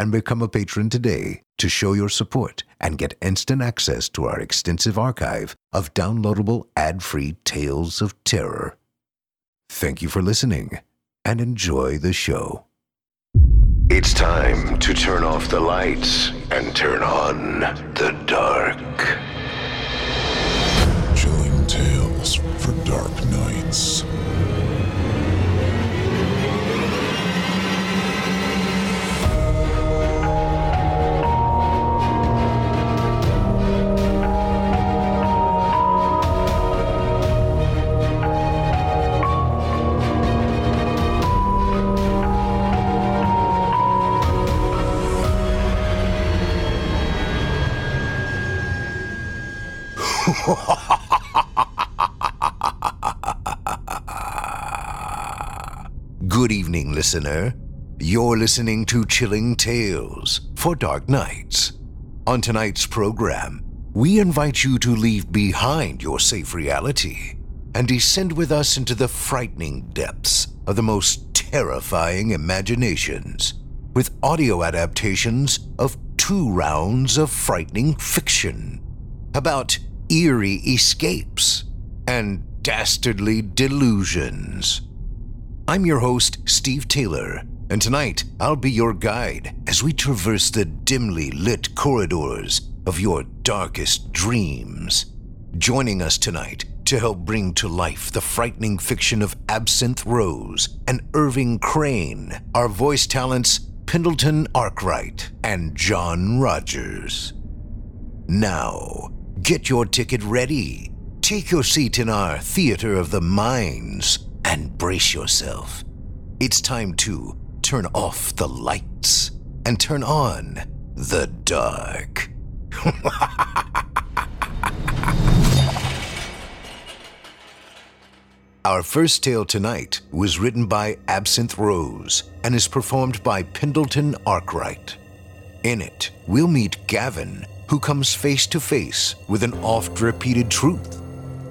and become a patron today to show your support and get instant access to our extensive archive of downloadable ad-free tales of terror. Thank you for listening and enjoy the show. It's time to turn off the lights and turn on the dark. Chilling tales for dark nights. Evening, listener. You're listening to Chilling Tales for Dark Nights. On tonight's program, we invite you to leave behind your safe reality and descend with us into the frightening depths of the most terrifying imaginations with audio adaptations of two rounds of frightening fiction about eerie escapes and dastardly delusions. I'm your host, Steve Taylor, and tonight I'll be your guide as we traverse the dimly lit corridors of your darkest dreams. Joining us tonight to help bring to life the frightening fiction of Absinthe Rose and Irving Crane are voice talents Pendleton Arkwright and John Rogers. Now, get your ticket ready. Take your seat in our Theater of the Minds and brace yourself. It's time to turn off the lights and turn on the dark. Our first tale tonight was written by Absinthe Rose and is performed by Pendleton Arkwright. In it, we'll meet Gavin, who comes face to face with an oft repeated truth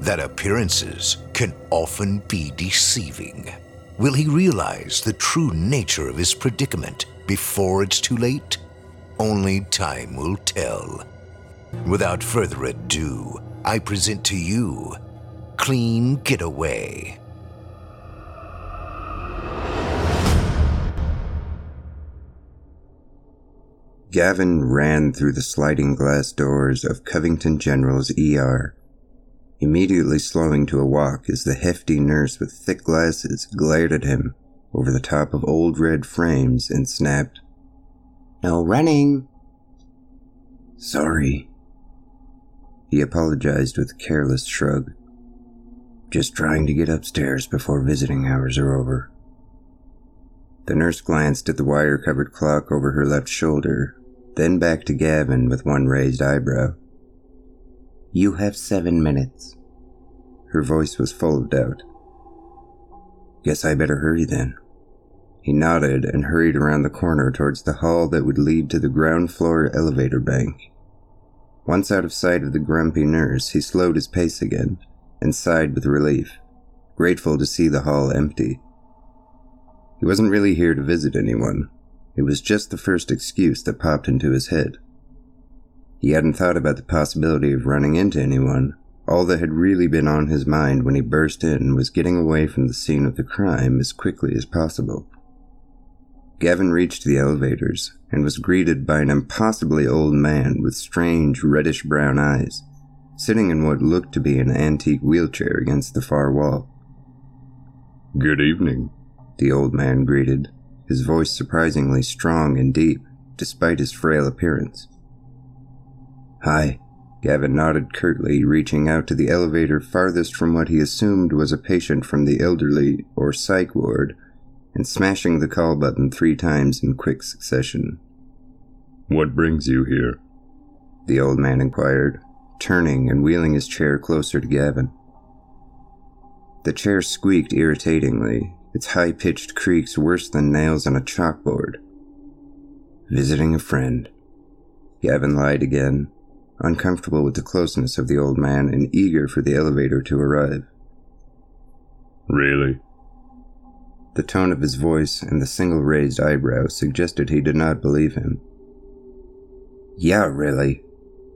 that appearances can often be deceiving. Will he realize the true nature of his predicament before it's too late? Only time will tell. Without further ado, I present to you Clean Getaway. Gavin ran through the sliding glass doors of Covington General's ER, immediately slowing to a walk as the hefty nurse with thick glasses glared at him over the top of old red frames and snapped, No running! Sorry. He apologized with a careless shrug. Just trying to get upstairs before visiting hours are over. The nurse glanced at the wire covered clock over her left shoulder, then back to Gavin with one raised eyebrow. You have seven minutes. Her voice was full of doubt. Guess I better hurry then. He nodded and hurried around the corner towards the hall that would lead to the ground floor elevator bank. Once out of sight of the grumpy nurse, he slowed his pace again and sighed with relief, grateful to see the hall empty. He wasn't really here to visit anyone. It was just the first excuse that popped into his head. He hadn't thought about the possibility of running into anyone. All that had really been on his mind when he burst in was getting away from the scene of the crime as quickly as possible. Gavin reached the elevators and was greeted by an impossibly old man with strange reddish brown eyes, sitting in what looked to be an antique wheelchair against the far wall. Good evening, the old man greeted, his voice surprisingly strong and deep, despite his frail appearance. Hi, Gavin nodded curtly, reaching out to the elevator farthest from what he assumed was a patient from the elderly or psych ward and smashing the call button three times in quick succession. What brings you here? The old man inquired, turning and wheeling his chair closer to Gavin. The chair squeaked irritatingly, its high pitched creaks worse than nails on a chalkboard. Visiting a friend. Gavin lied again, uncomfortable with the closeness of the old man and eager for the elevator to arrive. Really? The tone of his voice and the single raised eyebrow suggested he did not believe him. Yeah, really,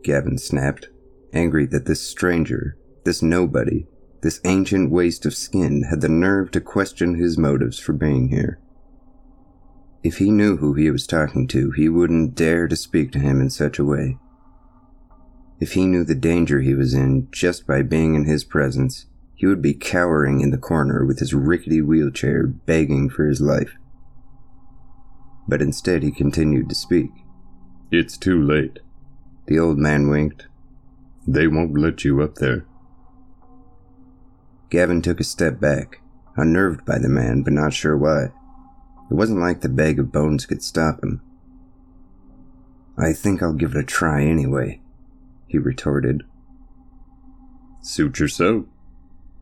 Gavin snapped, angry that this stranger, this nobody, this ancient waste of skin had the nerve to question his motives for being here. If he knew who he was talking to, he wouldn't dare to speak to him in such a way. If he knew the danger he was in just by being in his presence, he would be cowering in the corner with his rickety wheelchair begging for his life. But instead he continued to speak. It's too late. The old man winked. They won't let you up there. Gavin took a step back, unnerved by the man, but not sure why. It wasn't like the bag of bones could stop him. I think I'll give it a try anyway, he retorted. Suit yourself.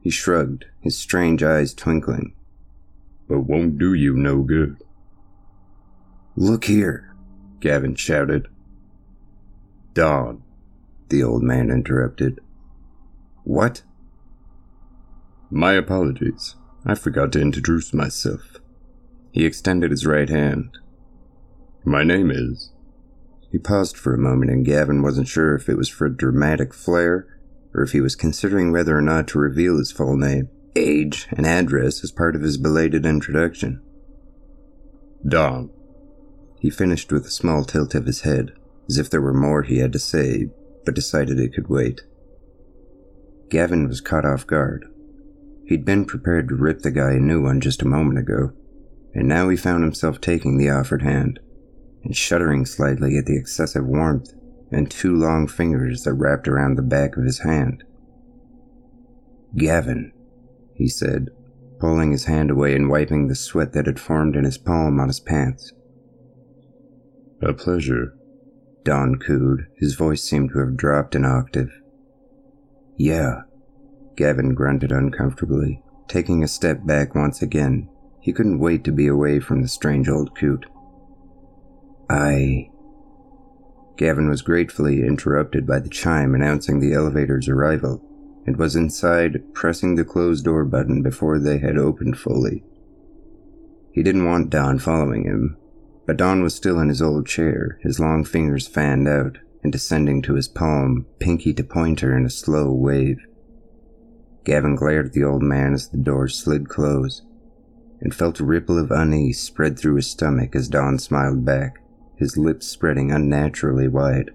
He shrugged, his strange eyes twinkling. But won't do you no good. Look here, Gavin shouted. Don, the old man interrupted. What? My apologies. I forgot to introduce myself. He extended his right hand. My name is. He paused for a moment, and Gavin wasn't sure if it was for a dramatic flair or if he was considering whether or not to reveal his full name, age, and address as part of his belated introduction. Don. He finished with a small tilt of his head, as if there were more he had to say, but decided it could wait. Gavin was caught off guard. He'd been prepared to rip the guy a new one just a moment ago, and now he found himself taking the offered hand and shuddering slightly at the excessive warmth and two long fingers that wrapped around the back of his hand. Gavin, he said, pulling his hand away and wiping the sweat that had formed in his palm on his pants. A pleasure, Don cooed. His voice seemed to have dropped an octave. Yeah, Gavin grunted uncomfortably, taking a step back once again. He couldn't wait to be away from the strange old coot. I Gavin was gratefully interrupted by the chime announcing the elevator's arrival and was inside pressing the closed door button before they had opened fully. He didn't want Don following him, but Don was still in his old chair, his long fingers fanned out and descending to his palm, pinky to pointer in a slow wave. Gavin glared at the old man as the door slid close and felt a ripple of unease spread through his stomach as Don smiled back his lips spreading unnaturally wide.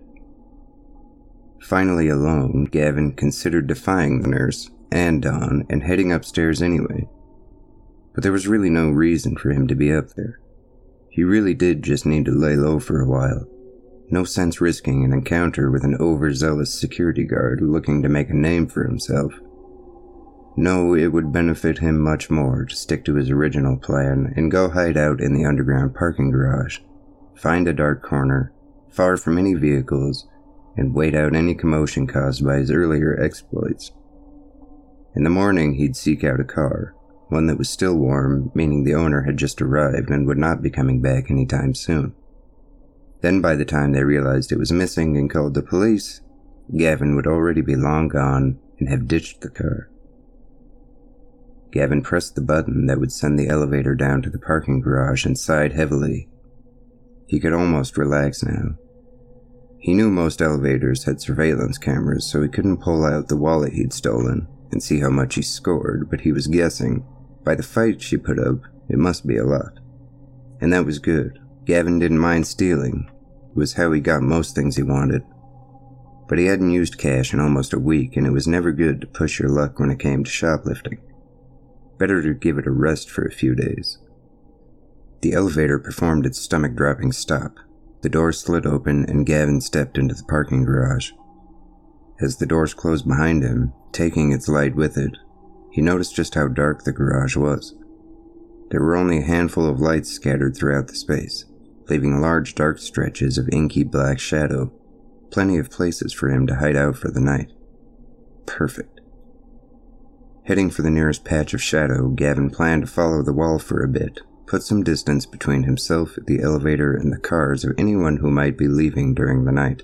Finally alone, Gavin considered defying the nurse and Don and heading upstairs anyway. But there was really no reason for him to be up there. He really did just need to lay low for a while. No sense risking an encounter with an overzealous security guard looking to make a name for himself. No, it would benefit him much more to stick to his original plan and go hide out in the underground parking garage find a dark corner, far from any vehicles, and wait out any commotion caused by his earlier exploits. In the morning, he'd seek out a car, one that was still warm, meaning the owner had just arrived and would not be coming back anytime soon. Then, by the time they realized it was missing and called the police, Gavin would already be long gone and have ditched the car. Gavin pressed the button that would send the elevator down to the parking garage and sighed heavily. He could almost relax now. He knew most elevators had surveillance cameras, so he couldn't pull out the wallet he'd stolen and see how much he scored, but he was guessing, by the fight she put up, it must be a lot. And that was good. Gavin didn't mind stealing. It was how he got most things he wanted. But he hadn't used cash in almost a week, and it was never good to push your luck when it came to shoplifting. Better to give it a rest for a few days. The elevator performed its stomach dropping stop. The door slid open, and Gavin stepped into the parking garage. As the doors closed behind him, taking its light with it, he noticed just how dark the garage was. There were only a handful of lights scattered throughout the space, leaving large dark stretches of inky black shadow, plenty of places for him to hide out for the night. Perfect. Heading for the nearest patch of shadow, Gavin planned to follow the wall for a bit, put some distance between himself, the elevator, and the cars of anyone who might be leaving during the night.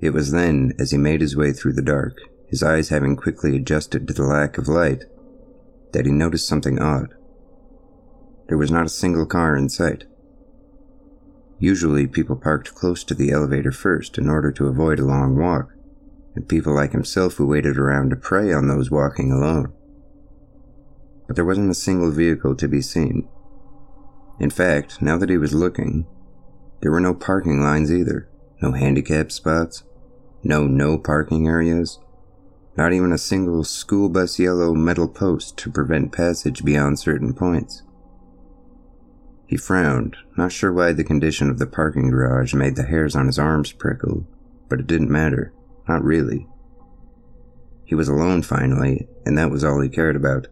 It was then, as he made his way through the dark, his eyes having quickly adjusted to the lack of light, that he noticed something odd. There was not a single car in sight. Usually, people parked close to the elevator first in order to avoid a long walk, and people like himself who waited around to prey on those walking alone. But there wasn't a single vehicle to be seen. In fact, now that he was looking, there were no parking lines either, no handicap spots, no no parking areas, not even a single school bus yellow metal post to prevent passage beyond certain points. He frowned, not sure why the condition of the parking garage made the hairs on his arms prickle, but it didn't matter. Not really. He was alone finally, and that was all he cared about.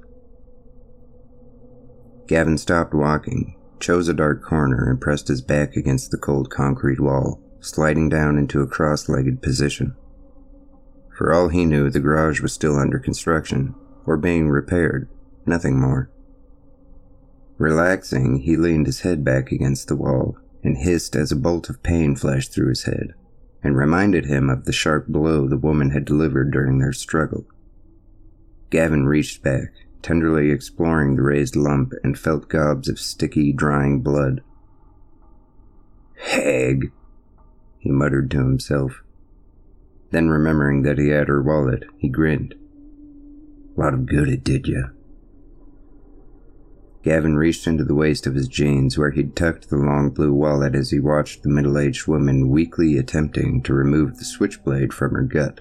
Gavin stopped walking, chose a dark corner, and pressed his back against the cold concrete wall, sliding down into a cross legged position. For all he knew, the garage was still under construction, or being repaired, nothing more. Relaxing, he leaned his head back against the wall and hissed as a bolt of pain flashed through his head and reminded him of the sharp blow the woman had delivered during their struggle. Gavin reached back, tenderly exploring the raised lump, and felt gobs of sticky, drying blood. Hag, he muttered to himself. Then, remembering that he had her wallet, he grinned. Lot of good it did you. Gavin reached into the waist of his jeans where he'd tucked the long blue wallet as he watched the middle aged woman weakly attempting to remove the switchblade from her gut.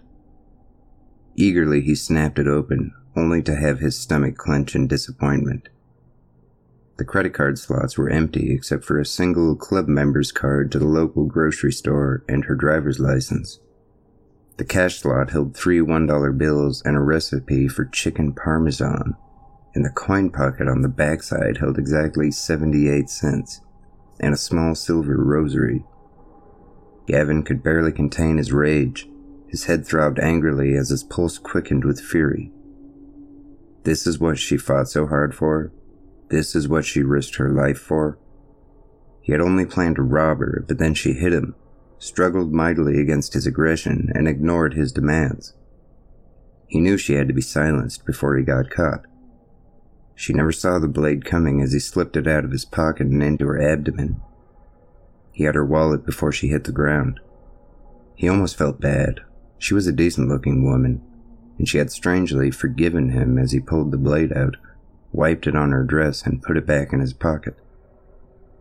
Eagerly, he snapped it open, only to have his stomach clench in disappointment. The credit card slots were empty except for a single club member's card to the local grocery store and her driver's license. The cash slot held three $1 bills and a recipe for chicken parmesan and the coin pocket on the backside held exactly 78 cents, and a small silver rosary. Gavin could barely contain his rage. His head throbbed angrily as his pulse quickened with fury. This is what she fought so hard for? This is what she risked her life for? He had only planned to rob her, but then she hit him, struggled mightily against his aggression, and ignored his demands. He knew she had to be silenced before he got caught. She never saw the blade coming as he slipped it out of his pocket and into her abdomen. He had her wallet before she hit the ground. He almost felt bad. She was a decent looking woman, and she had strangely forgiven him as he pulled the blade out, wiped it on her dress, and put it back in his pocket.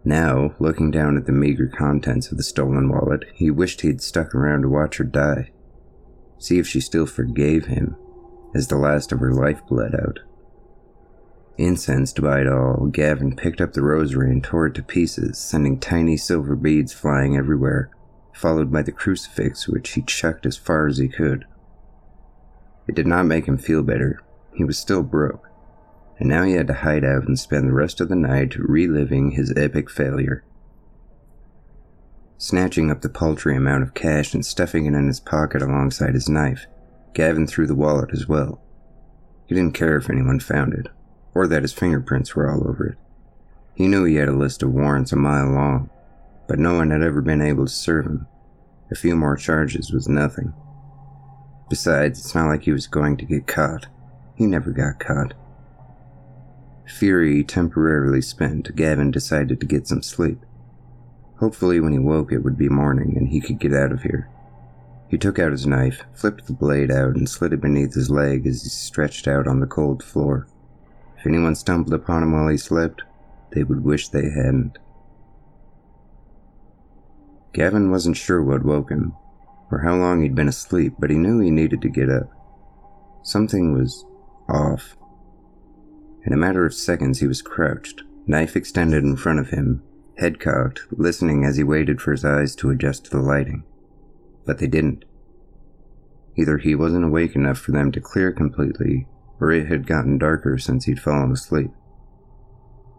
Now, looking down at the meager contents of the stolen wallet, he wished he'd stuck around to watch her die. See if she still forgave him, as the last of her life bled out. Incensed by it all, Gavin picked up the rosary and tore it to pieces, sending tiny silver beads flying everywhere, followed by the crucifix, which he chucked as far as he could. It did not make him feel better. He was still broke, and now he had to hide out and spend the rest of the night reliving his epic failure. Snatching up the paltry amount of cash and stuffing it in his pocket alongside his knife, Gavin threw the wallet as well. He didn't care if anyone found it or that his fingerprints were all over it. He knew he had a list of warrants a mile long, but no one had ever been able to serve him. A few more charges was nothing. Besides, it's not like he was going to get caught. He never got caught. Fury temporarily spent, Gavin decided to get some sleep. Hopefully, when he woke, it would be morning and he could get out of here. He took out his knife, flipped the blade out, and slid it beneath his leg as he stretched out on the cold floor. If anyone stumbled upon him while he slept, they would wish they hadn't. Gavin wasn't sure what woke him, or how long he'd been asleep, but he knew he needed to get up. Something was off. In a matter of seconds, he was crouched, knife extended in front of him, head cocked, listening as he waited for his eyes to adjust to the lighting. But they didn't. Either he wasn't awake enough for them to clear completely, or it had gotten darker since he'd fallen asleep.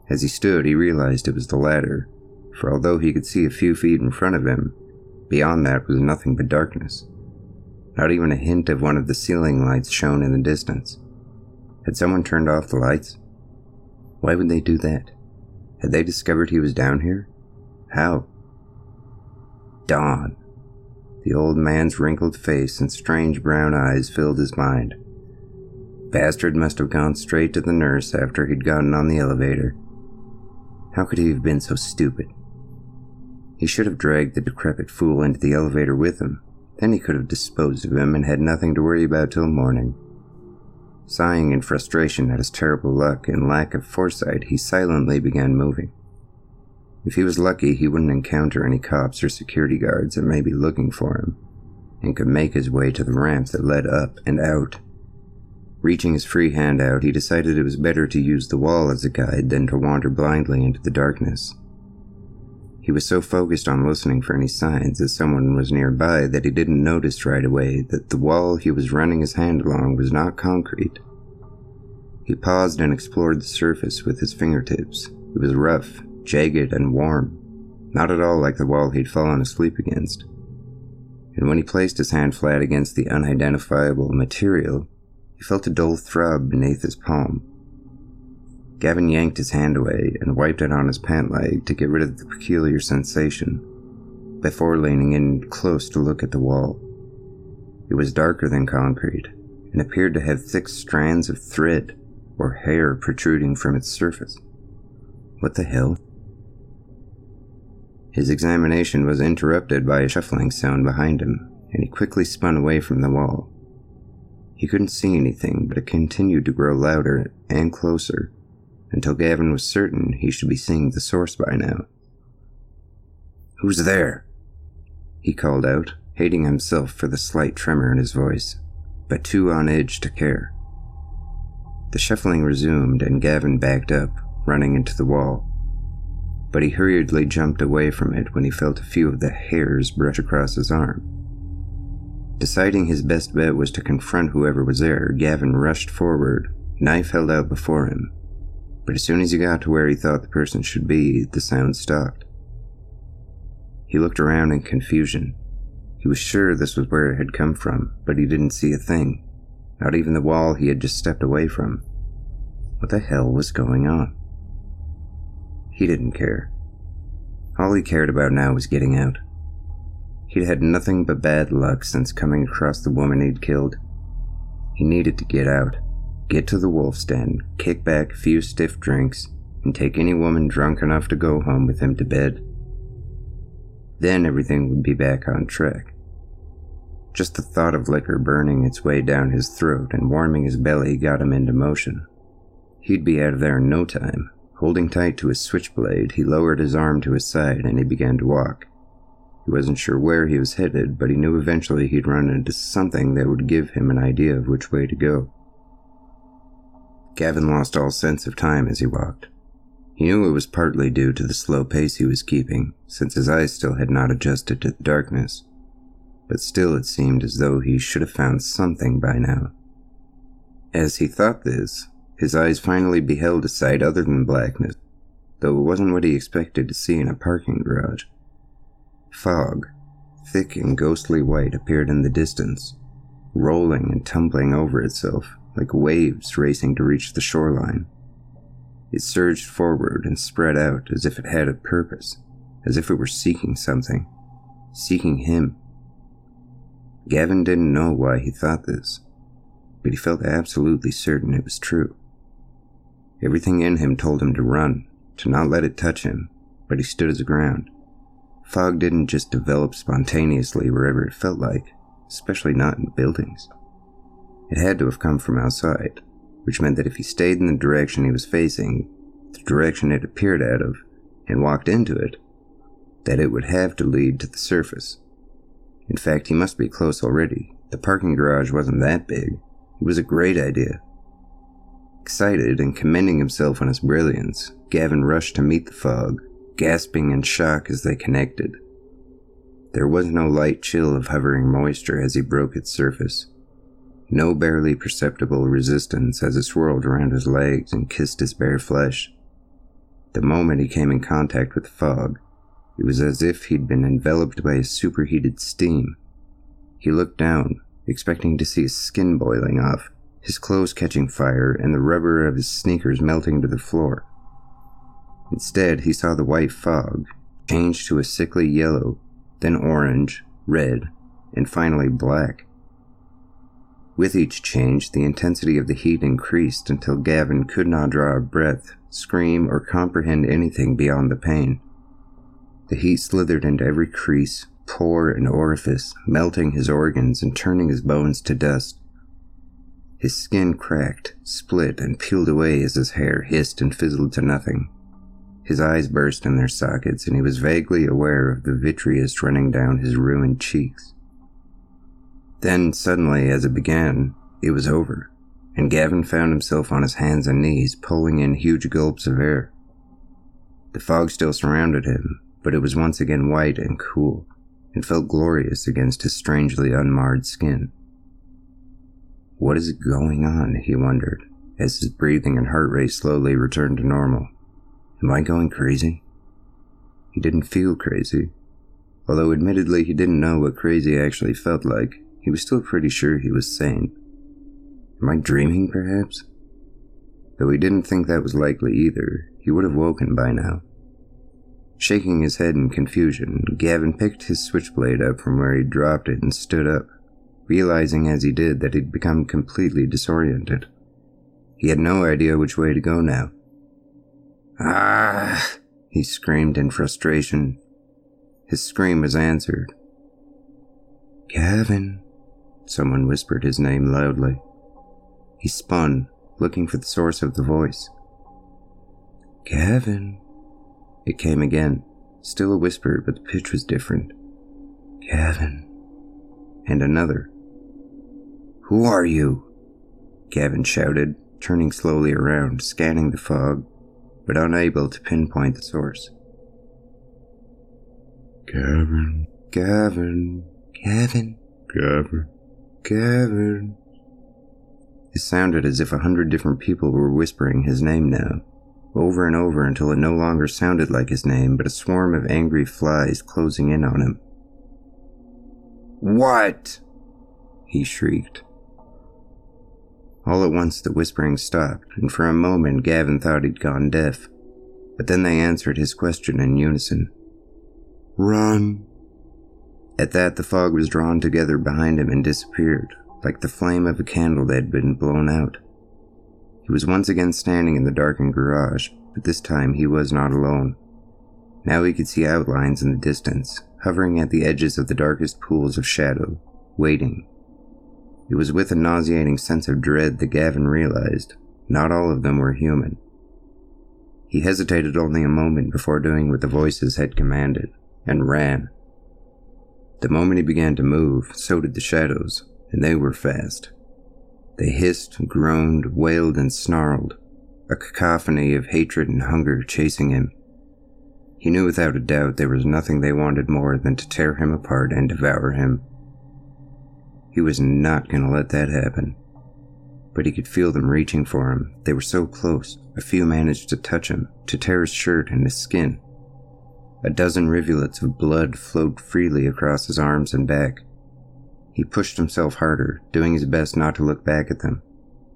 As he stood, he realized it was the latter, for although he could see a few feet in front of him, beyond that was nothing but darkness. Not even a hint of one of the ceiling lights shone in the distance. Had someone turned off the lights? Why would they do that? Had they discovered he was down here? How? Don. The old man's wrinkled face and strange brown eyes filled his mind. Bastard must have gone straight to the nurse after he'd gotten on the elevator. How could he have been so stupid? He should have dragged the decrepit fool into the elevator with him. Then he could have disposed of him and had nothing to worry about till morning. Sighing in frustration at his terrible luck and lack of foresight, he silently began moving. If he was lucky, he wouldn't encounter any cops or security guards that may be looking for him, and could make his way to the ramp that led up and out. Reaching his free hand out, he decided it was better to use the wall as a guide than to wander blindly into the darkness. He was so focused on listening for any signs that someone was nearby that he didn't notice right away that the wall he was running his hand along was not concrete. He paused and explored the surface with his fingertips. It was rough, jagged, and warm, not at all like the wall he'd fallen asleep against. And when he placed his hand flat against the unidentifiable material, he felt a dull throb beneath his palm. Gavin yanked his hand away and wiped it on his pant leg to get rid of the peculiar sensation, before leaning in close to look at the wall. It was darker than concrete and appeared to have thick strands of thread or hair protruding from its surface. What the hell? His examination was interrupted by a shuffling sound behind him, and he quickly spun away from the wall. He couldn't see anything, but it continued to grow louder and closer until Gavin was certain he should be seeing the source by now. Who's there? He called out, hating himself for the slight tremor in his voice, but too on edge to care. The shuffling resumed and Gavin backed up, running into the wall. But he hurriedly jumped away from it when he felt a few of the hairs brush across his arm. Deciding his best bet was to confront whoever was there, Gavin rushed forward, knife held out before him, but as soon as he got to where he thought the person should be, the sound stopped. He looked around in confusion. He was sure this was where it had come from, but he didn't see a thing, not even the wall he had just stepped away from. What the hell was going on? He didn't care. All he cared about now was getting out. He'd had nothing but bad luck since coming across the woman he'd killed. He needed to get out get to the wolf's den, kick back a few stiff drinks, and take any woman drunk enough to go home with him to bed. Then everything would be back on track. Just the thought of liquor burning its way down his throat and warming his belly got him into motion. He'd be out of there in no time. Holding tight to his switchblade, he lowered his arm to his side and he began to walk. He wasn't sure where he was headed, but he knew eventually he'd run into something that would give him an idea of which way to go. Gavin lost all sense of time as he walked. He knew it was partly due to the slow pace he was keeping, since his eyes still had not adjusted to the darkness. But still it seemed as though he should have found something by now. As he thought this, his eyes finally beheld a sight other than blackness, though it wasn't what he expected to see in a parking garage. Fog, thick and ghostly white, appeared in the distance, rolling and tumbling over itself like waves racing to reach the shoreline. It surged forward and spread out as if it had a purpose, as if it were seeking something, seeking him. Gavin didn't know why he thought this, but he felt absolutely certain it was true. Everything in him told him to run, to not let it touch him, but he stood his ground. Fog didn't just develop spontaneously wherever it felt like, especially not in buildings. It had to have come from outside, which meant that if he stayed in the direction he was facing, the direction it appeared out of, and walked into it, that it would have to lead to the surface. In fact, he must be close already. The parking garage wasn't that big. It was a great idea. Excited and commending himself on his brilliance, Gavin rushed to meet the fog, gasping in shock as they connected. There was no light chill of hovering moisture as he broke its surface. No barely perceptible resistance as it swirled around his legs and kissed his bare flesh. The moment he came in contact with the fog, it was as if he'd been enveloped by a superheated steam. He looked down, expecting to see his skin boiling off, his clothes catching fire, and the rubber of his sneakers melting to the floor. Instead, he saw the white fog change to a sickly yellow, then orange, red, and finally black. With each change, the intensity of the heat increased until Gavin could not draw a breath, scream, or comprehend anything beyond the pain. The heat slithered into every crease, pore, and orifice, melting his organs and turning his bones to dust. His skin cracked, split, and peeled away as his hair hissed and fizzled to nothing. His eyes burst in their sockets, and he was vaguely aware of the vitreous running down his ruined cheeks. Then, suddenly, as it began, it was over, and Gavin found himself on his hands and knees, pulling in huge gulps of air. The fog still surrounded him, but it was once again white and cool, and felt glorious against his strangely unmarred skin. What is going on? he wondered, as his breathing and heart rate slowly returned to normal. Am I going crazy? He didn't feel crazy. Although admittedly he didn't know what crazy actually felt like, he was still pretty sure he was sane. Am I dreaming, perhaps? Though he didn't think that was likely either, he would have woken by now. Shaking his head in confusion, Gavin picked his switchblade up from where he'd dropped it and stood up, realizing as he did that he'd become completely disoriented. He had no idea which way to go now. Ah! He screamed in frustration. His scream was answered. Gavin, someone whispered his name loudly. He spun, looking for the source of the voice. Gavin. It came again, still a whisper, but the pitch was different. Gavin. And another. Who are you? Gavin shouted, turning slowly around, scanning the fog, but unable to pinpoint the source. Gavin. Gavin. Gavin. Gavin. Gavin. It sounded as if a hundred different people were whispering his name now, over and over until it no longer sounded like his name, but a swarm of angry flies closing in on him. What? he shrieked. All at once the whispering stopped, and for a moment Gavin thought he'd gone deaf. But then they answered his question in unison. Run. At that, the fog was drawn together behind him and disappeared, like the flame of a candle that had been blown out. He was once again standing in the darkened garage, but this time he was not alone. Now he could see outlines in the distance, hovering at the edges of the darkest pools of shadow, waiting. It was with a nauseating sense of dread that Gavin realized not all of them were human. He hesitated only a moment before doing what the voices had commanded, and ran. The moment he began to move, so did the shadows, and they were fast. They hissed, groaned, wailed, and snarled, a cacophony of hatred and hunger chasing him. He knew without a doubt there was nothing they wanted more than to tear him apart and devour him. He was not going to let that happen. But he could feel them reaching for him. They were so close. A few managed to touch him, to tear his shirt and his skin. A dozen rivulets of blood flowed freely across his arms and back. He pushed himself harder, doing his best not to look back at them.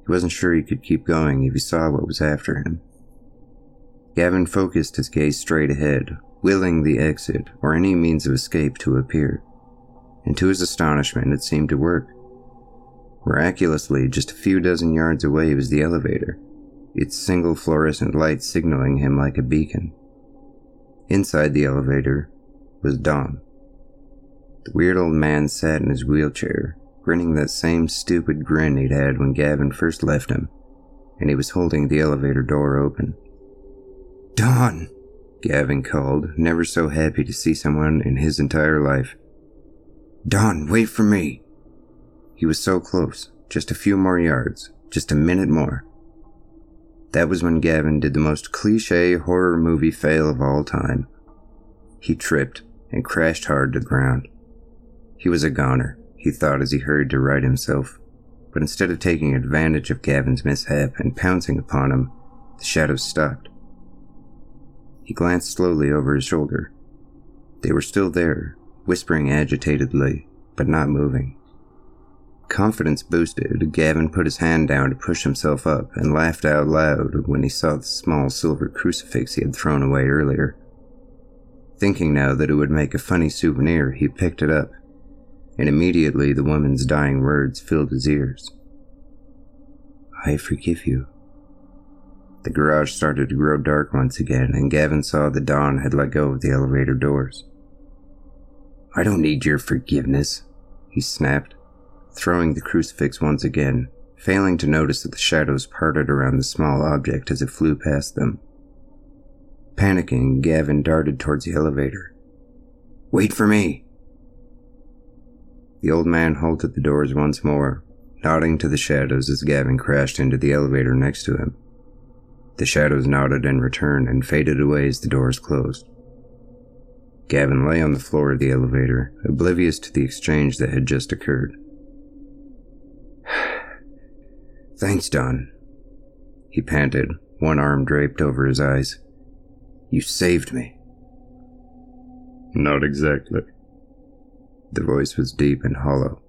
He wasn't sure he could keep going if he saw what was after him. Gavin focused his gaze straight ahead, willing the exit or any means of escape to appear. And to his astonishment, it seemed to work. Miraculously, just a few dozen yards away was the elevator. its single fluorescent light signaling him like a beacon. Inside the elevator was Don. The weird old man sat in his wheelchair, grinning that same stupid grin he'd had when Gavin first left him, and he was holding the elevator door open. Don! Gavin called, never so happy to see someone in his entire life. Don, wait for me! He was so close, just a few more yards, just a minute more. That was when Gavin did the most cliche horror movie fail of all time. He tripped and crashed hard to the ground. He was a goner, he thought as he hurried to right himself, but instead of taking advantage of Gavin's mishap and pouncing upon him, the shadows stopped. He glanced slowly over his shoulder. They were still there, whispering agitatedly, but not moving. Confidence boosted, Gavin put his hand down to push himself up and laughed out loud when he saw the small silver crucifix he had thrown away earlier. Thinking now that it would make a funny souvenir, he picked it up, and immediately the woman's dying words filled his ears. I forgive you. The garage started to grow dark once again, and Gavin saw that Don had let go of the elevator doors. I don't need your forgiveness, he snapped throwing the crucifix once again, failing to notice that the shadows parted around the small object as it flew past them. Panicking, Gavin darted towards the elevator. Wait for me! The old man halted the doors once more, nodding to the shadows as Gavin crashed into the elevator next to him. The shadows nodded in return and faded away as the doors closed. Gavin lay on the floor of the elevator, oblivious to the exchange that had just occurred. Thanks, Don. He panted, one arm draped over his eyes. You saved me. Not exactly. The voice was deep and hollow.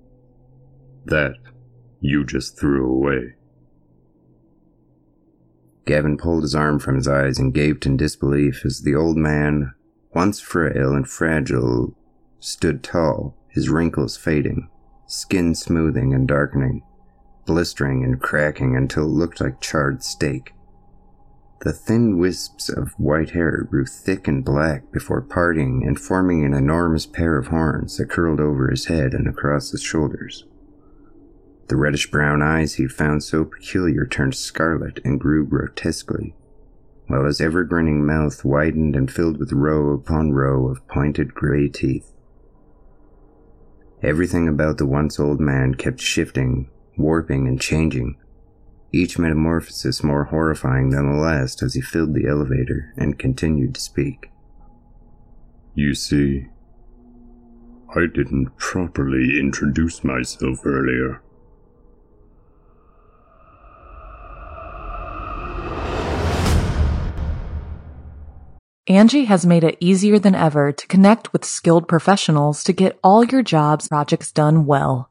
That you just threw away. Gavin pulled his arm from his eyes and gaped in disbelief as the old man, once frail and fragile, stood tall, his wrinkles fading, skin smoothing and darkening blistering and cracking until it looked like charred steak. The thin wisps of white hair grew thick and black before parting and forming an enormous pair of horns that curled over his head and across his shoulders. The reddish brown eyes he'd found so peculiar turned scarlet and grew grotesquely, while his ever grinning mouth widened and filled with row upon row of pointed gray teeth. Everything about the once old man kept shifting warping and changing, each metamorphosis more horrifying than the last as he filled the elevator and continued to speak. You see, I didn't properly introduce myself earlier. Angi has made it easier than ever to connect with skilled professionals to get all your jobs projects done well.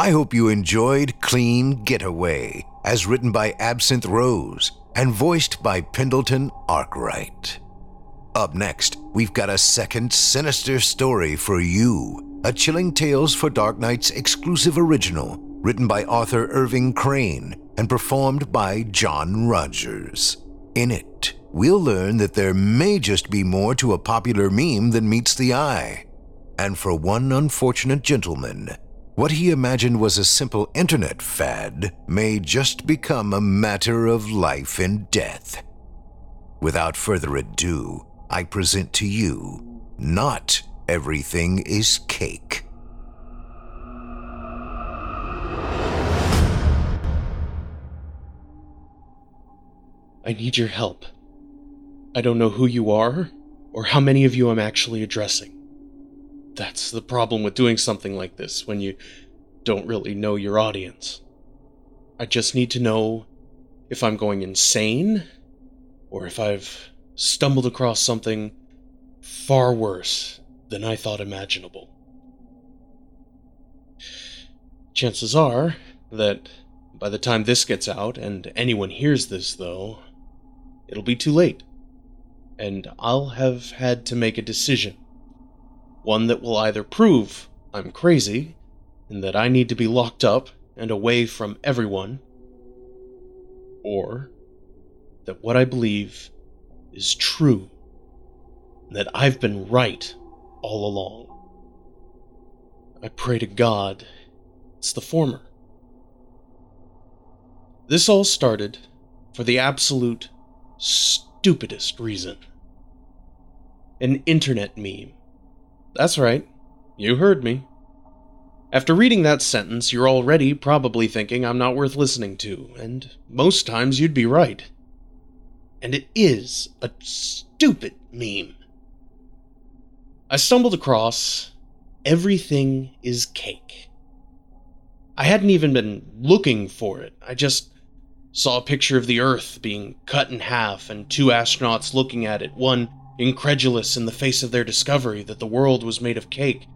I hope you enjoyed Clean Getaway, as written by Absinthe Rose and voiced by Pendleton Arkwright. Up next, we've got a second sinister story for you a Chilling Tales for Dark Nights exclusive original, written by author Irving Crane and performed by John Rogers. In it, we'll learn that there may just be more to a popular meme than meets the eye. And for one unfortunate gentleman, what he imagined was a simple internet fad may just become a matter of life and death. Without further ado, I present to you not everything is cake. I need your help. I don't know who you are or how many of you I'm actually addressing. That's the problem with doing something like this when you don't really know your audience. I just need to know if I'm going insane or if I've stumbled across something far worse than I thought imaginable. Chances are that by the time this gets out and anyone hears this, though, it'll be too late. And I'll have had to make a decision. One that will either prove I'm crazy and that I need to be locked up and away from everyone, or that what I believe is true, that I've been right all along. I pray to God it's the former. This all started for the absolute stupidest reason an internet meme. That's right, you heard me. After reading that sentence, you're already probably thinking I'm not worth listening to, and most times you'd be right. And it is a stupid meme. I stumbled across Everything is Cake. I hadn't even been looking for it, I just saw a picture of the Earth being cut in half and two astronauts looking at it, one incredulous in the face of their discovery that the world was made of cake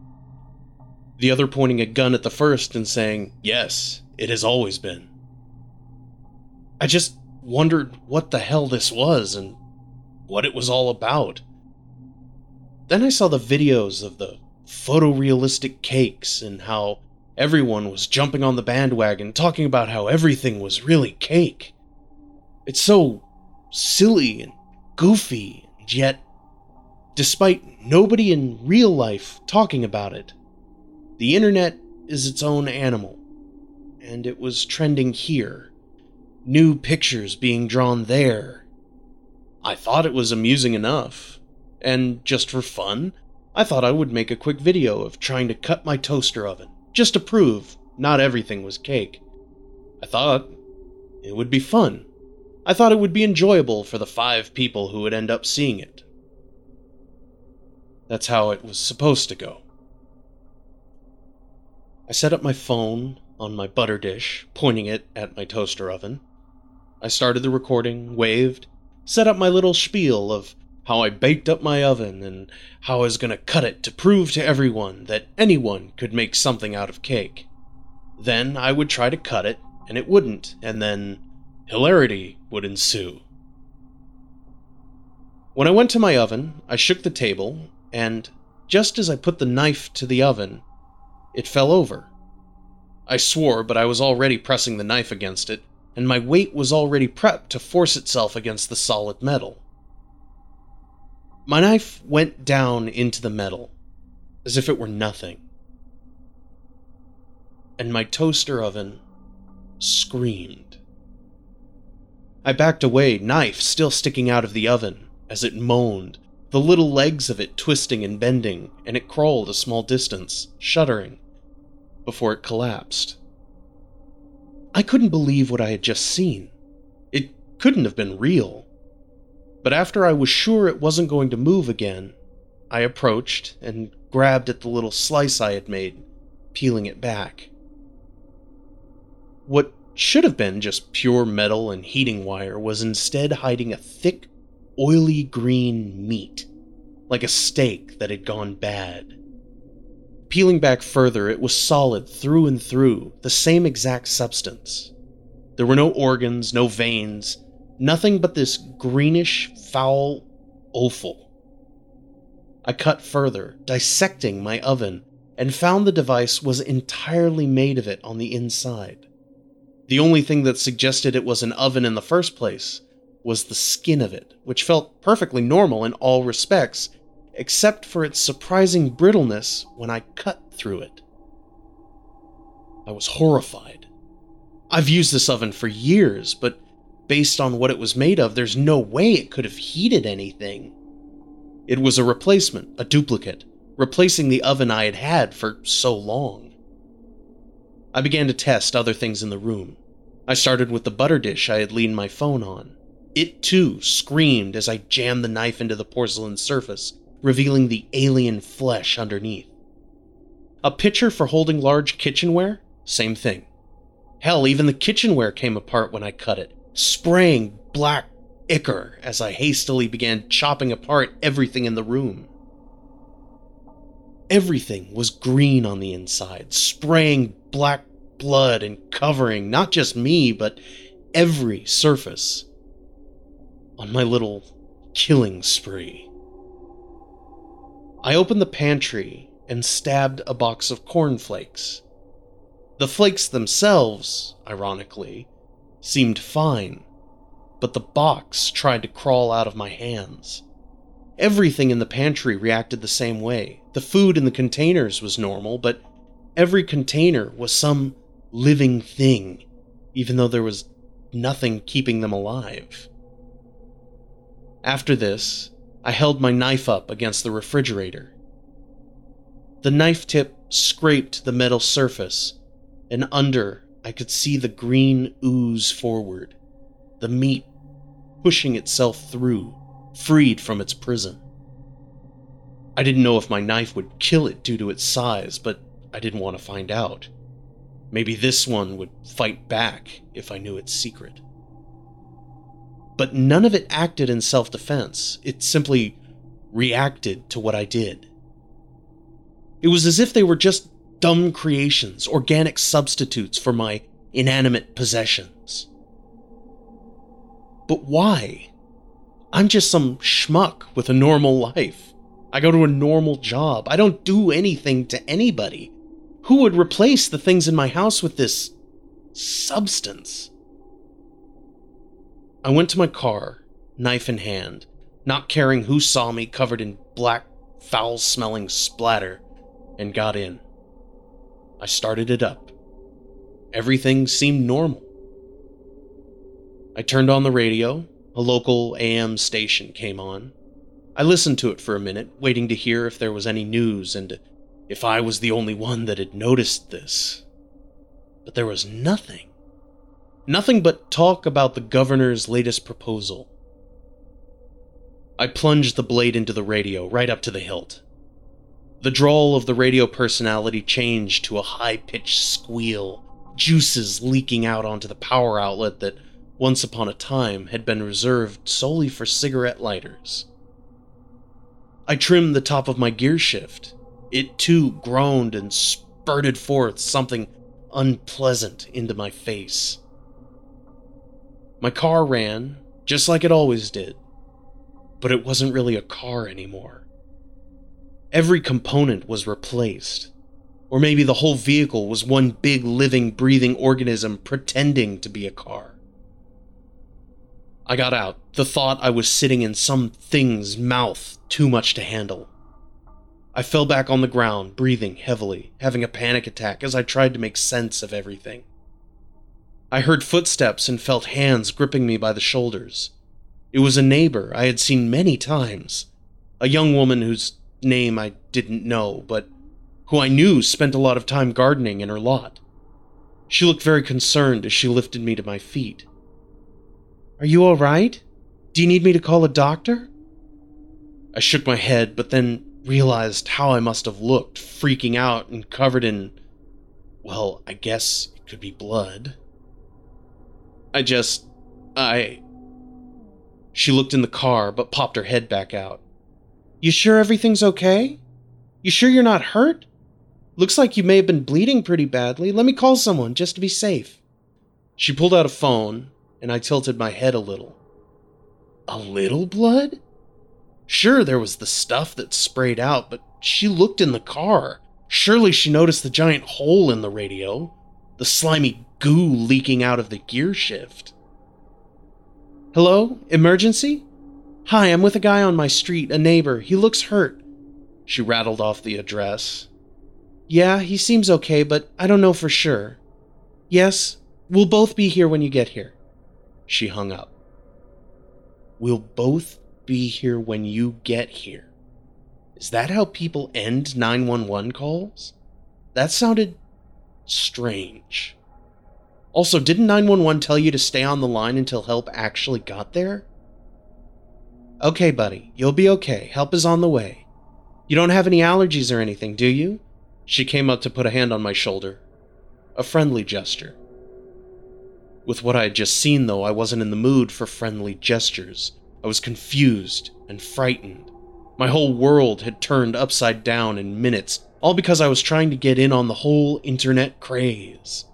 the other pointing a gun at the first and saying, Yes, it has always been. I just wondered what the hell this was and what it was all about. Then I saw the videos of the photorealistic cakes and how everyone was jumping on the bandwagon talking about how everything was really cake. It's so silly and goofy, and yet, despite nobody in real life talking about it, the internet is its own animal, and it was trending here. New pictures being drawn there. I thought it was amusing enough, and just for fun, I thought I would make a quick video of trying to cut my toaster oven, just to prove not everything was cake. I thought it would be fun. I thought it would be enjoyable for the five people who would end up seeing it. That's how it was supposed to go. I set up my phone on my butter dish, pointing it at my toaster oven. I started the recording, waved, set up my little spiel of how I baked up my oven and how I was going to cut it to prove to everyone that anyone could make something out of cake. Then I would try to cut it, and it wouldn't, and then hilarity would ensue. When I went to my oven, I shook the table, and just as I put the knife to the oven, it fell over. I swore, but I was already pressing the knife against it, and my weight was already prepped to force itself against the solid metal. My knife went down into the metal, as if it were nothing. And my toaster oven screamed. I backed away, knife still sticking out of the oven, as it moaned, the little legs of it twisting and bending, and it crawled a small distance, shuddering before it collapsed. I couldn't believe what I had just seen. It couldn't have been real. But after I was sure it wasn't going to move again, I approached and grabbed at the little slice I had made, peeling it back. What should have been just pure metal and heating wire was instead hiding a thick, oily green meat, like a steak that had gone bad. Peeling back further, it was solid through and through, the same exact substance. There were no organs, no veins, nothing but this greenish, foul offal. I cut further, dissecting my oven, and found the device was entirely made of it on the inside. The only thing that suggested it was an oven in the first place was the skin of it, which felt perfectly normal in all respects except for its surprising brittleness when I cut through it. I was horrified. I've used this oven for years, but based on what it was made of, there's no way it could have heated anything. It was a replacement, a duplicate, replacing the oven I had had for so long. I began to test other things in the room. I started with the butter dish I had leaned my phone on. It too screamed as I jammed the knife into the porcelain surface, revealing the alien flesh underneath. A pitcher for holding large kitchenware? Same thing. Hell, even the kitchenware came apart when I cut it, spraying black ichor as I hastily began chopping apart everything in the room. Everything was green on the inside, spraying black blood and covering not just me, but every surface on my little killing spree. I opened the pantry and stabbed a box of cornflakes. The flakes themselves, ironically, seemed fine, but the box tried to crawl out of my hands. Everything in the pantry reacted the same way. The food in the containers was normal, but every container was some living thing, even though there was nothing keeping them alive. After this, I held my knife up against the refrigerator. The knife tip scraped the metal surface and under I could see the green ooze forward, the meat pushing itself through, freed from its prison. I didn't know if my knife would kill it due to its size, but I didn't want to find out. Maybe this one would fight back if I knew its secret. But none of it acted in self defense, it simply reacted to what I did. It was as if they were just dumb creations, organic substitutes for my inanimate possessions. But why? I'm just some schmuck with a normal life. I go to a normal job. I don't do anything to anybody. Who would replace the things in my house with this substance? I went to my car, knife in hand, not caring who saw me covered in black, foul smelling splatter, and got in. I started it up. Everything seemed normal. I turned on the radio. A local AM station came on. I listened to it for a minute, waiting to hear if there was any news and if I was the only one that had noticed this. But there was nothing. Nothing but talk about the governor's latest proposal. I plunged the blade into the radio right up to the hilt. The drawl of the radio personality changed to a high pitched squeal, juices leaking out onto the power outlet that, once upon a time, had been reserved solely for cigarette lighters. I trimmed the top of my gear shift. It too groaned and spurted forth something unpleasant into my face. My car ran, just like it always did, but it wasn't really a car anymore. Every component was replaced. Or maybe the whole vehicle was one big living, breathing organism pretending to be a car. I got out, the thought I was sitting in some thing's mouth too much to handle. I fell back on the ground, breathing heavily, having a panic attack as I tried to make sense of everything. I heard footsteps and felt hands gripping me by the shoulders. It was a neighbor I had seen many times, a young woman whose name I didn't know, but who I knew spent a lot of time gardening in her lot. She looked very concerned as she lifted me to my feet. Are you all right? Do you need me to call a doctor? I shook my head, but then realized how I must have looked, freaking out and covered in, well, I guess it could be blood. I just. I. She looked in the car, but popped her head back out. You sure everything's okay? You sure you're not hurt? Looks like you may have been bleeding pretty badly. Let me call someone just to be safe. She pulled out a phone, and I tilted my head a little. A little blood? Sure, there was the stuff that sprayed out, but she looked in the car. Surely she noticed the giant hole in the radio, the slimy goo leaking out of the gear shift. Hello? Emergency? Hi, I'm with a guy on my street, a neighbor. He looks hurt. She rattled off the address. Yeah, he seems okay, but I don't know for sure. Yes, we'll both be here when you get here. She hung up. We'll both be here when you get here. Is that how people end 911 calls? That sounded strange. Also, didn't 911 tell you to stay on the line until help actually got there? Okay, buddy, you'll be okay. Help is on the way. You don't have any allergies or anything, do you? She came up to put a hand on my shoulder. A friendly gesture. With what I had just seen, though, I wasn't in the mood for friendly gestures. I was confused and frightened. My whole world had turned upside down in minutes, all because I was trying to get in on the whole internet craze.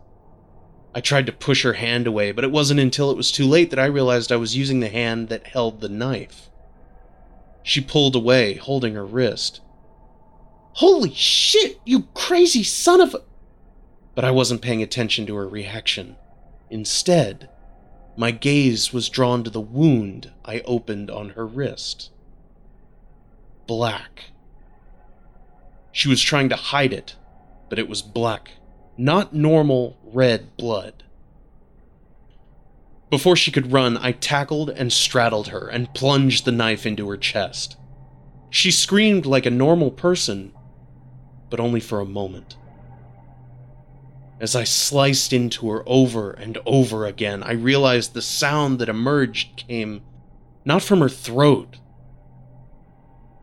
I tried to push her hand away, but it wasn't until it was too late that I realized I was using the hand that held the knife. She pulled away, holding her wrist. Holy shit, you crazy son of a. But I wasn't paying attention to her reaction. Instead, my gaze was drawn to the wound I opened on her wrist. Black. She was trying to hide it, but it was black, not normal red blood. Before she could run, I tackled and straddled her and plunged the knife into her chest. She screamed like a normal person, but only for a moment. As I sliced into her over and over again, I realized the sound that emerged came not from her throat,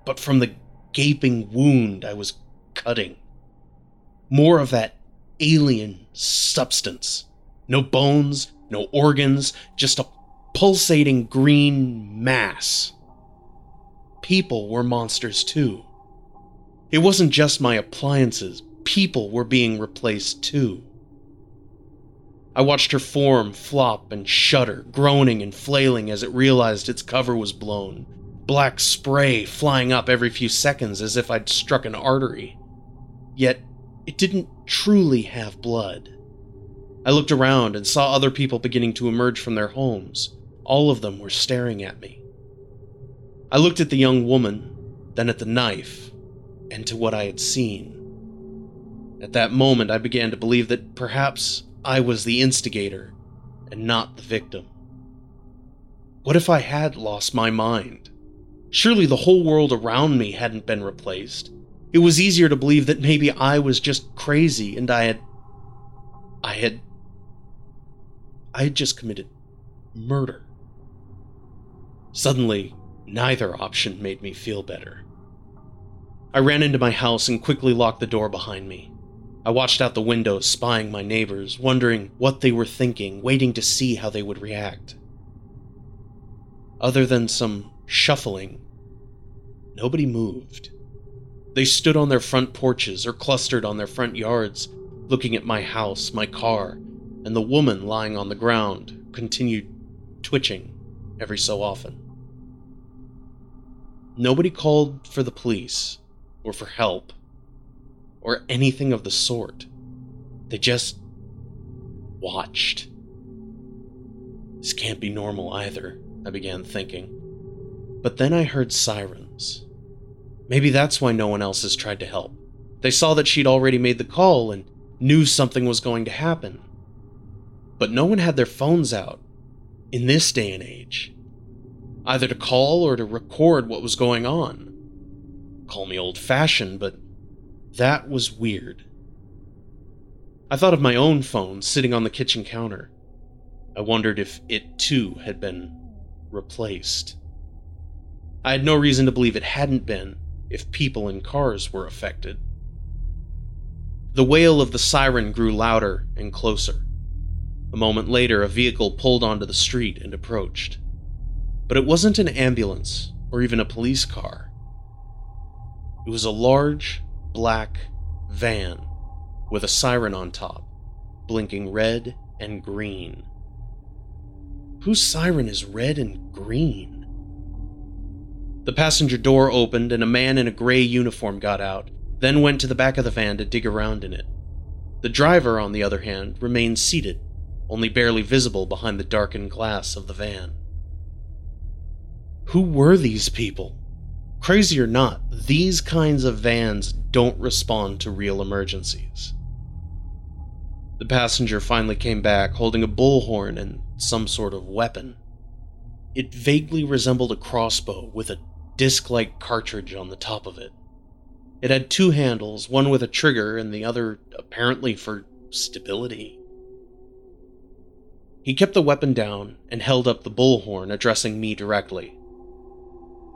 but from the gaping wound I was cutting. More of that alien substance. No bones, no organs, just a pulsating green mass. People were monsters too. It wasn't just my appliances, people were being replaced too. I watched her form flop and shudder, groaning and flailing as it realized its cover was blown, black spray flying up every few seconds as if I'd struck an artery. Yet, it didn't truly have blood. I looked around and saw other people beginning to emerge from their homes. All of them were staring at me. I looked at the young woman, then at the knife, and to what I had seen. At that moment, I began to believe that perhaps I was the instigator and not the victim. What if I had lost my mind? Surely the whole world around me hadn't been replaced. It was easier to believe that maybe I was just crazy and I had. I had. I had just committed murder. Suddenly, neither option made me feel better. I ran into my house and quickly locked the door behind me. I watched out the window, spying my neighbors, wondering what they were thinking, waiting to see how they would react. Other than some shuffling, nobody moved. They stood on their front porches or clustered on their front yards, looking at my house, my car, and the woman lying on the ground continued twitching every so often. Nobody called for the police or for help or anything of the sort. They just watched. This can't be normal either, I began thinking. But then I heard sirens. Maybe that's why no one else has tried to help. They saw that she'd already made the call and knew something was going to happen. But no one had their phones out in this day and age, either to call or to record what was going on. Call me old fashioned, but that was weird. I thought of my own phone sitting on the kitchen counter. I wondered if it too had been replaced. I had no reason to believe it hadn't been if people in cars were affected. The wail of the siren grew louder and closer. A moment later, a vehicle pulled onto the street and approached. But it wasn't an ambulance or even a police car. It was a large, black van with a siren on top, blinking red and green. Whose siren is red and green? The passenger door opened and a man in a gray uniform got out, then went to the back of the van to dig around in it. The driver, on the other hand, remained seated, only barely visible behind the darkened glass of the van. Who were these people? Crazy or not, these kinds of vans don't respond to real emergencies. The passenger finally came back holding a bullhorn and some sort of weapon. It vaguely resembled a crossbow with a disc like cartridge on the top of it. It had two handles, one with a trigger and the other apparently for stability. He kept the weapon down and held up the bullhorn, addressing me directly.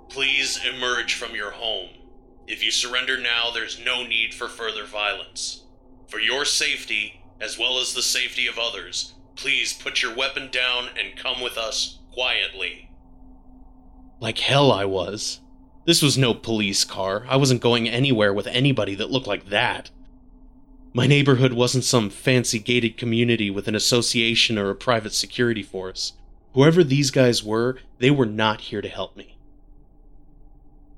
Please emerge from your home. If you surrender now, there's no need for further violence. For your safety, as well as the safety of others, please put your weapon down and come with us quietly. Like hell, I was. This was no police car. I wasn't going anywhere with anybody that looked like that. My neighborhood wasn't some fancy gated community with an association or a private security force. Whoever these guys were, they were not here to help me.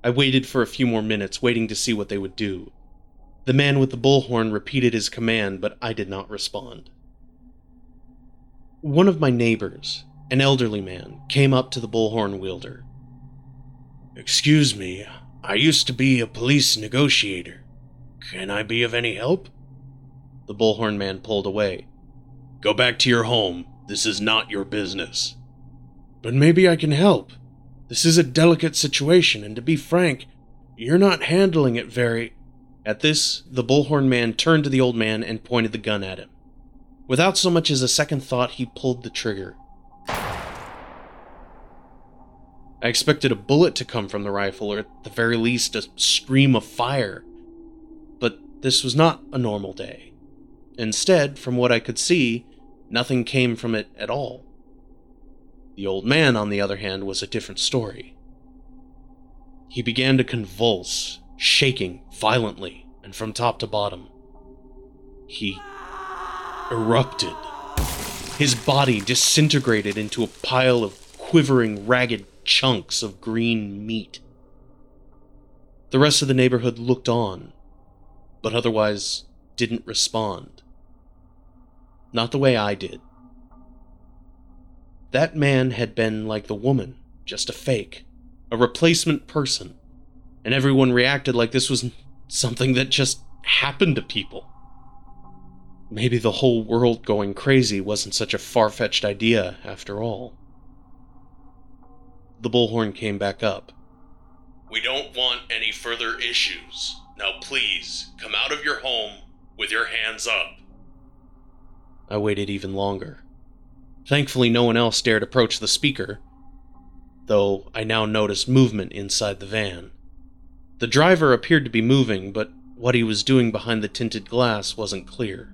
I waited for a few more minutes, waiting to see what they would do. The man with the bullhorn repeated his command, but I did not respond. One of my neighbors, an elderly man, came up to the bullhorn wielder. Excuse me, I used to be a police negotiator. Can I be of any help? The bullhorn man pulled away. Go back to your home. This is not your business. But maybe I can help. This is a delicate situation, and to be frank, you're not handling it very. At this, the bullhorn man turned to the old man and pointed the gun at him. Without so much as a second thought, he pulled the trigger. I expected a bullet to come from the rifle, or at the very least, a stream of fire. But this was not a normal day. Instead, from what I could see, nothing came from it at all. The old man, on the other hand, was a different story. He began to convulse, shaking violently and from top to bottom. He erupted. His body disintegrated into a pile of quivering, ragged chunks of green meat. The rest of the neighborhood looked on, but otherwise didn't respond. Not the way I did. That man had been like the woman, just a fake, a replacement person, and everyone reacted like this was something that just happened to people. Maybe the whole world going crazy wasn't such a far fetched idea after all. The bullhorn came back up. We don't want any further issues. Now please, come out of your home with your hands up. I waited even longer. Thankfully, no one else dared approach the speaker, though I now noticed movement inside the van. The driver appeared to be moving, but what he was doing behind the tinted glass wasn't clear.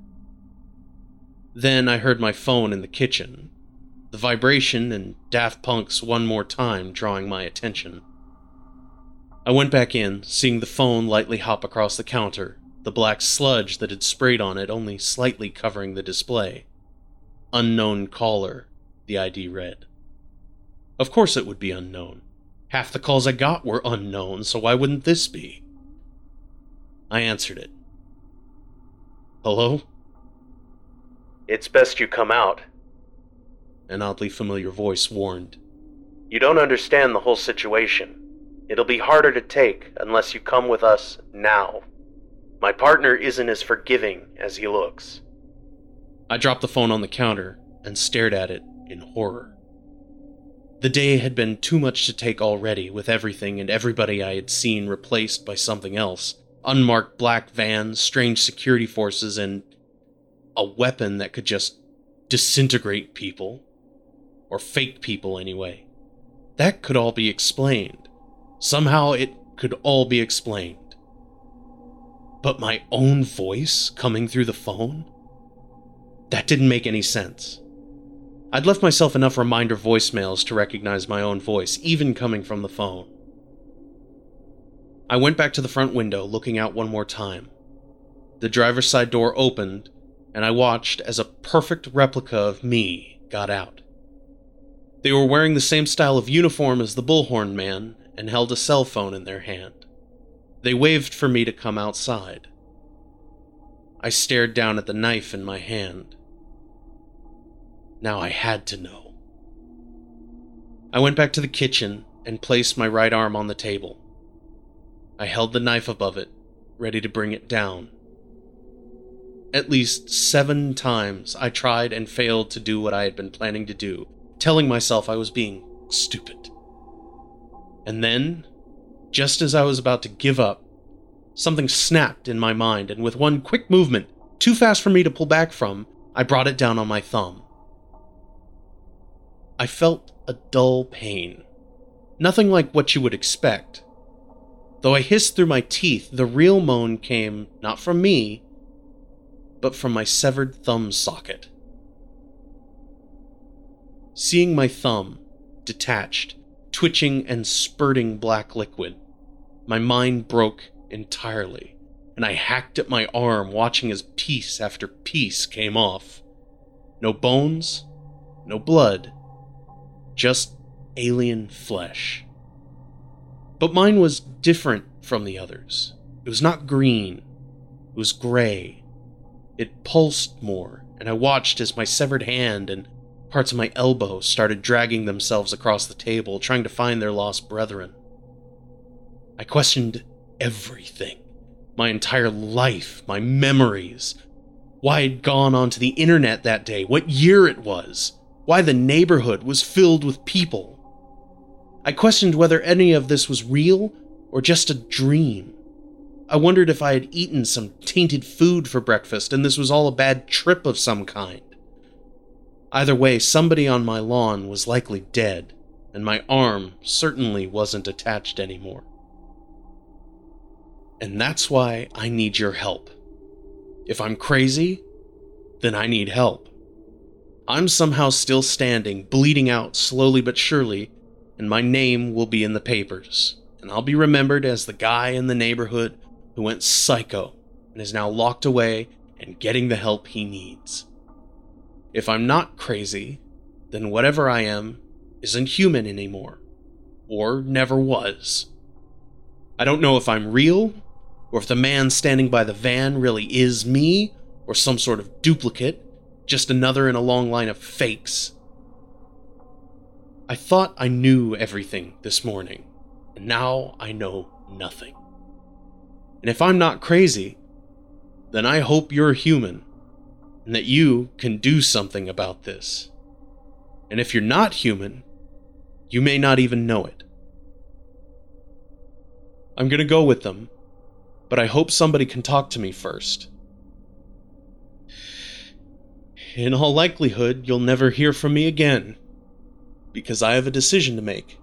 Then I heard my phone in the kitchen, the vibration and Daft Punk's One More Time drawing my attention. I went back in, seeing the phone lightly hop across the counter the black sludge that had sprayed on it only slightly covering the display. Unknown caller, the ID read. Of course it would be unknown. Half the calls I got were unknown, so why wouldn't this be? I answered it. Hello? It's best you come out. An oddly familiar voice warned. You don't understand the whole situation. It'll be harder to take unless you come with us now. My partner isn't as forgiving as he looks. I dropped the phone on the counter and stared at it in horror. The day had been too much to take already, with everything and everybody I had seen replaced by something else unmarked black vans, strange security forces, and a weapon that could just disintegrate people. Or fake people, anyway. That could all be explained. Somehow it could all be explained. But my own voice coming through the phone? That didn't make any sense. I'd left myself enough reminder voicemails to recognize my own voice, even coming from the phone. I went back to the front window, looking out one more time. The driver's side door opened, and I watched as a perfect replica of me got out. They were wearing the same style of uniform as the bullhorn man and held a cell phone in their hand. They waved for me to come outside. I stared down at the knife in my hand. Now I had to know. I went back to the kitchen and placed my right arm on the table. I held the knife above it, ready to bring it down. At least seven times I tried and failed to do what I had been planning to do, telling myself I was being stupid. And then just as I was about to give up, Something snapped in my mind, and with one quick movement, too fast for me to pull back from, I brought it down on my thumb. I felt a dull pain. Nothing like what you would expect. Though I hissed through my teeth, the real moan came not from me, but from my severed thumb socket. Seeing my thumb, detached, twitching and spurting black liquid, my mind broke entirely, and I hacked at my arm, watching as piece after piece came off. No bones, no blood, just alien flesh. But mine was different from the others. It was not green, it was gray. It pulsed more, and I watched as my severed hand and parts of my elbow started dragging themselves across the table, trying to find their lost brethren. I questioned everything my entire life, my memories, why I'd gone onto the internet that day, what year it was, why the neighborhood was filled with people. I questioned whether any of this was real or just a dream. I wondered if I had eaten some tainted food for breakfast and this was all a bad trip of some kind. Either way, somebody on my lawn was likely dead, and my arm certainly wasn't attached anymore. And that's why I need your help. If I'm crazy, then I need help. I'm somehow still standing, bleeding out slowly but surely, and my name will be in the papers, and I'll be remembered as the guy in the neighborhood who went psycho and is now locked away and getting the help he needs. If I'm not crazy, then whatever I am isn't human anymore, or never was. I don't know if I'm real, or if the man standing by the van really is me, or some sort of duplicate, just another in a long line of fakes. I thought I knew everything this morning, and now I know nothing. And if I'm not crazy, then I hope you're human and that you can do something about this. And if you're not human, you may not even know it. I'm going to go with them, but I hope somebody can talk to me first. In all likelihood, you'll never hear from me again, because I have a decision to make,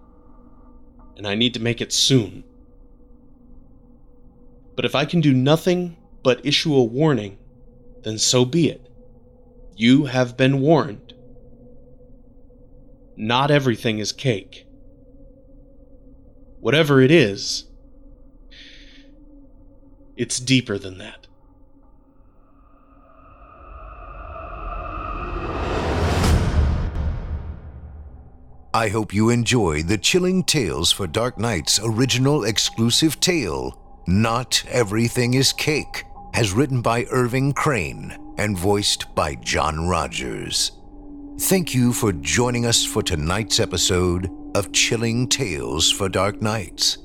and I need to make it soon. But if I can do nothing but issue a warning, then so be it. You have been warned. Not everything is cake. Whatever it is, it's deeper than that. I hope you enjoyed the Chilling Tales for Dark Nights original exclusive tale, Not Everything is Cake, as written by Irving Crane and voiced by John Rogers. Thank you for joining us for tonight's episode of Chilling Tales for Dark Nights.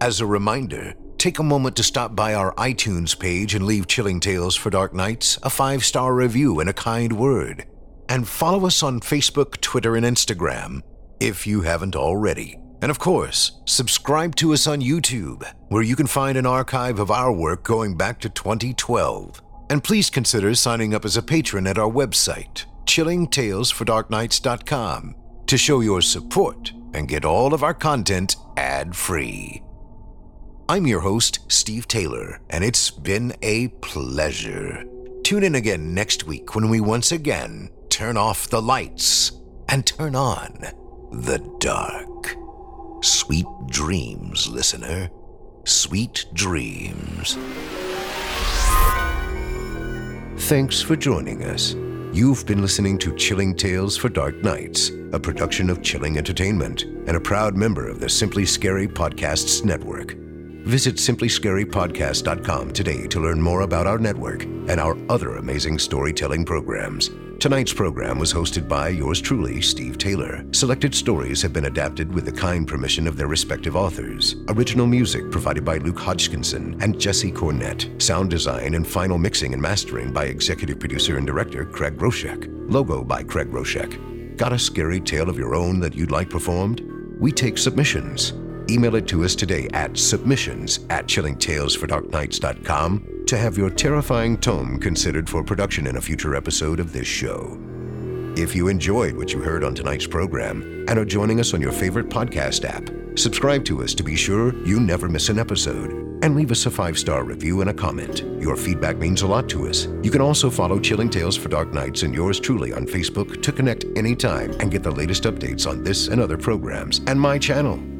As a reminder, take a moment to stop by our iTunes page and leave Chilling Tales for Dark Nights a five star review and a kind word. And follow us on Facebook, Twitter, and Instagram if you haven't already. And of course, subscribe to us on YouTube, where you can find an archive of our work going back to 2012. And please consider signing up as a patron at our website, chillingtalesfordarknights.com, to show your support and get all of our content ad free. I'm your host, Steve Taylor, and it's been a pleasure. Tune in again next week when we once again turn off the lights and turn on the dark. Sweet dreams, listener. Sweet dreams. Thanks for joining us. You've been listening to Chilling Tales for Dark Nights, a production of Chilling Entertainment and a proud member of the Simply Scary Podcasts Network. Visit simplyscarypodcast.com today to learn more about our network and our other amazing storytelling programs. Tonight's program was hosted by yours truly, Steve Taylor. Selected stories have been adapted with the kind permission of their respective authors. Original music provided by Luke Hodgkinson and Jesse Cornett. Sound design and final mixing and mastering by executive producer and director Craig Groshek. Logo by Craig Groshek. Got a scary tale of your own that you'd like performed? We take submissions. Email it to us today at submissions at chillingtalesfordarknights.com to have your terrifying tome considered for production in a future episode of this show. If you enjoyed what you heard on tonight's program and are joining us on your favorite podcast app, subscribe to us to be sure you never miss an episode and leave us a five star review and a comment. Your feedback means a lot to us. You can also follow Chilling Tales for Dark Nights and yours truly on Facebook to connect anytime and get the latest updates on this and other programs and my channel.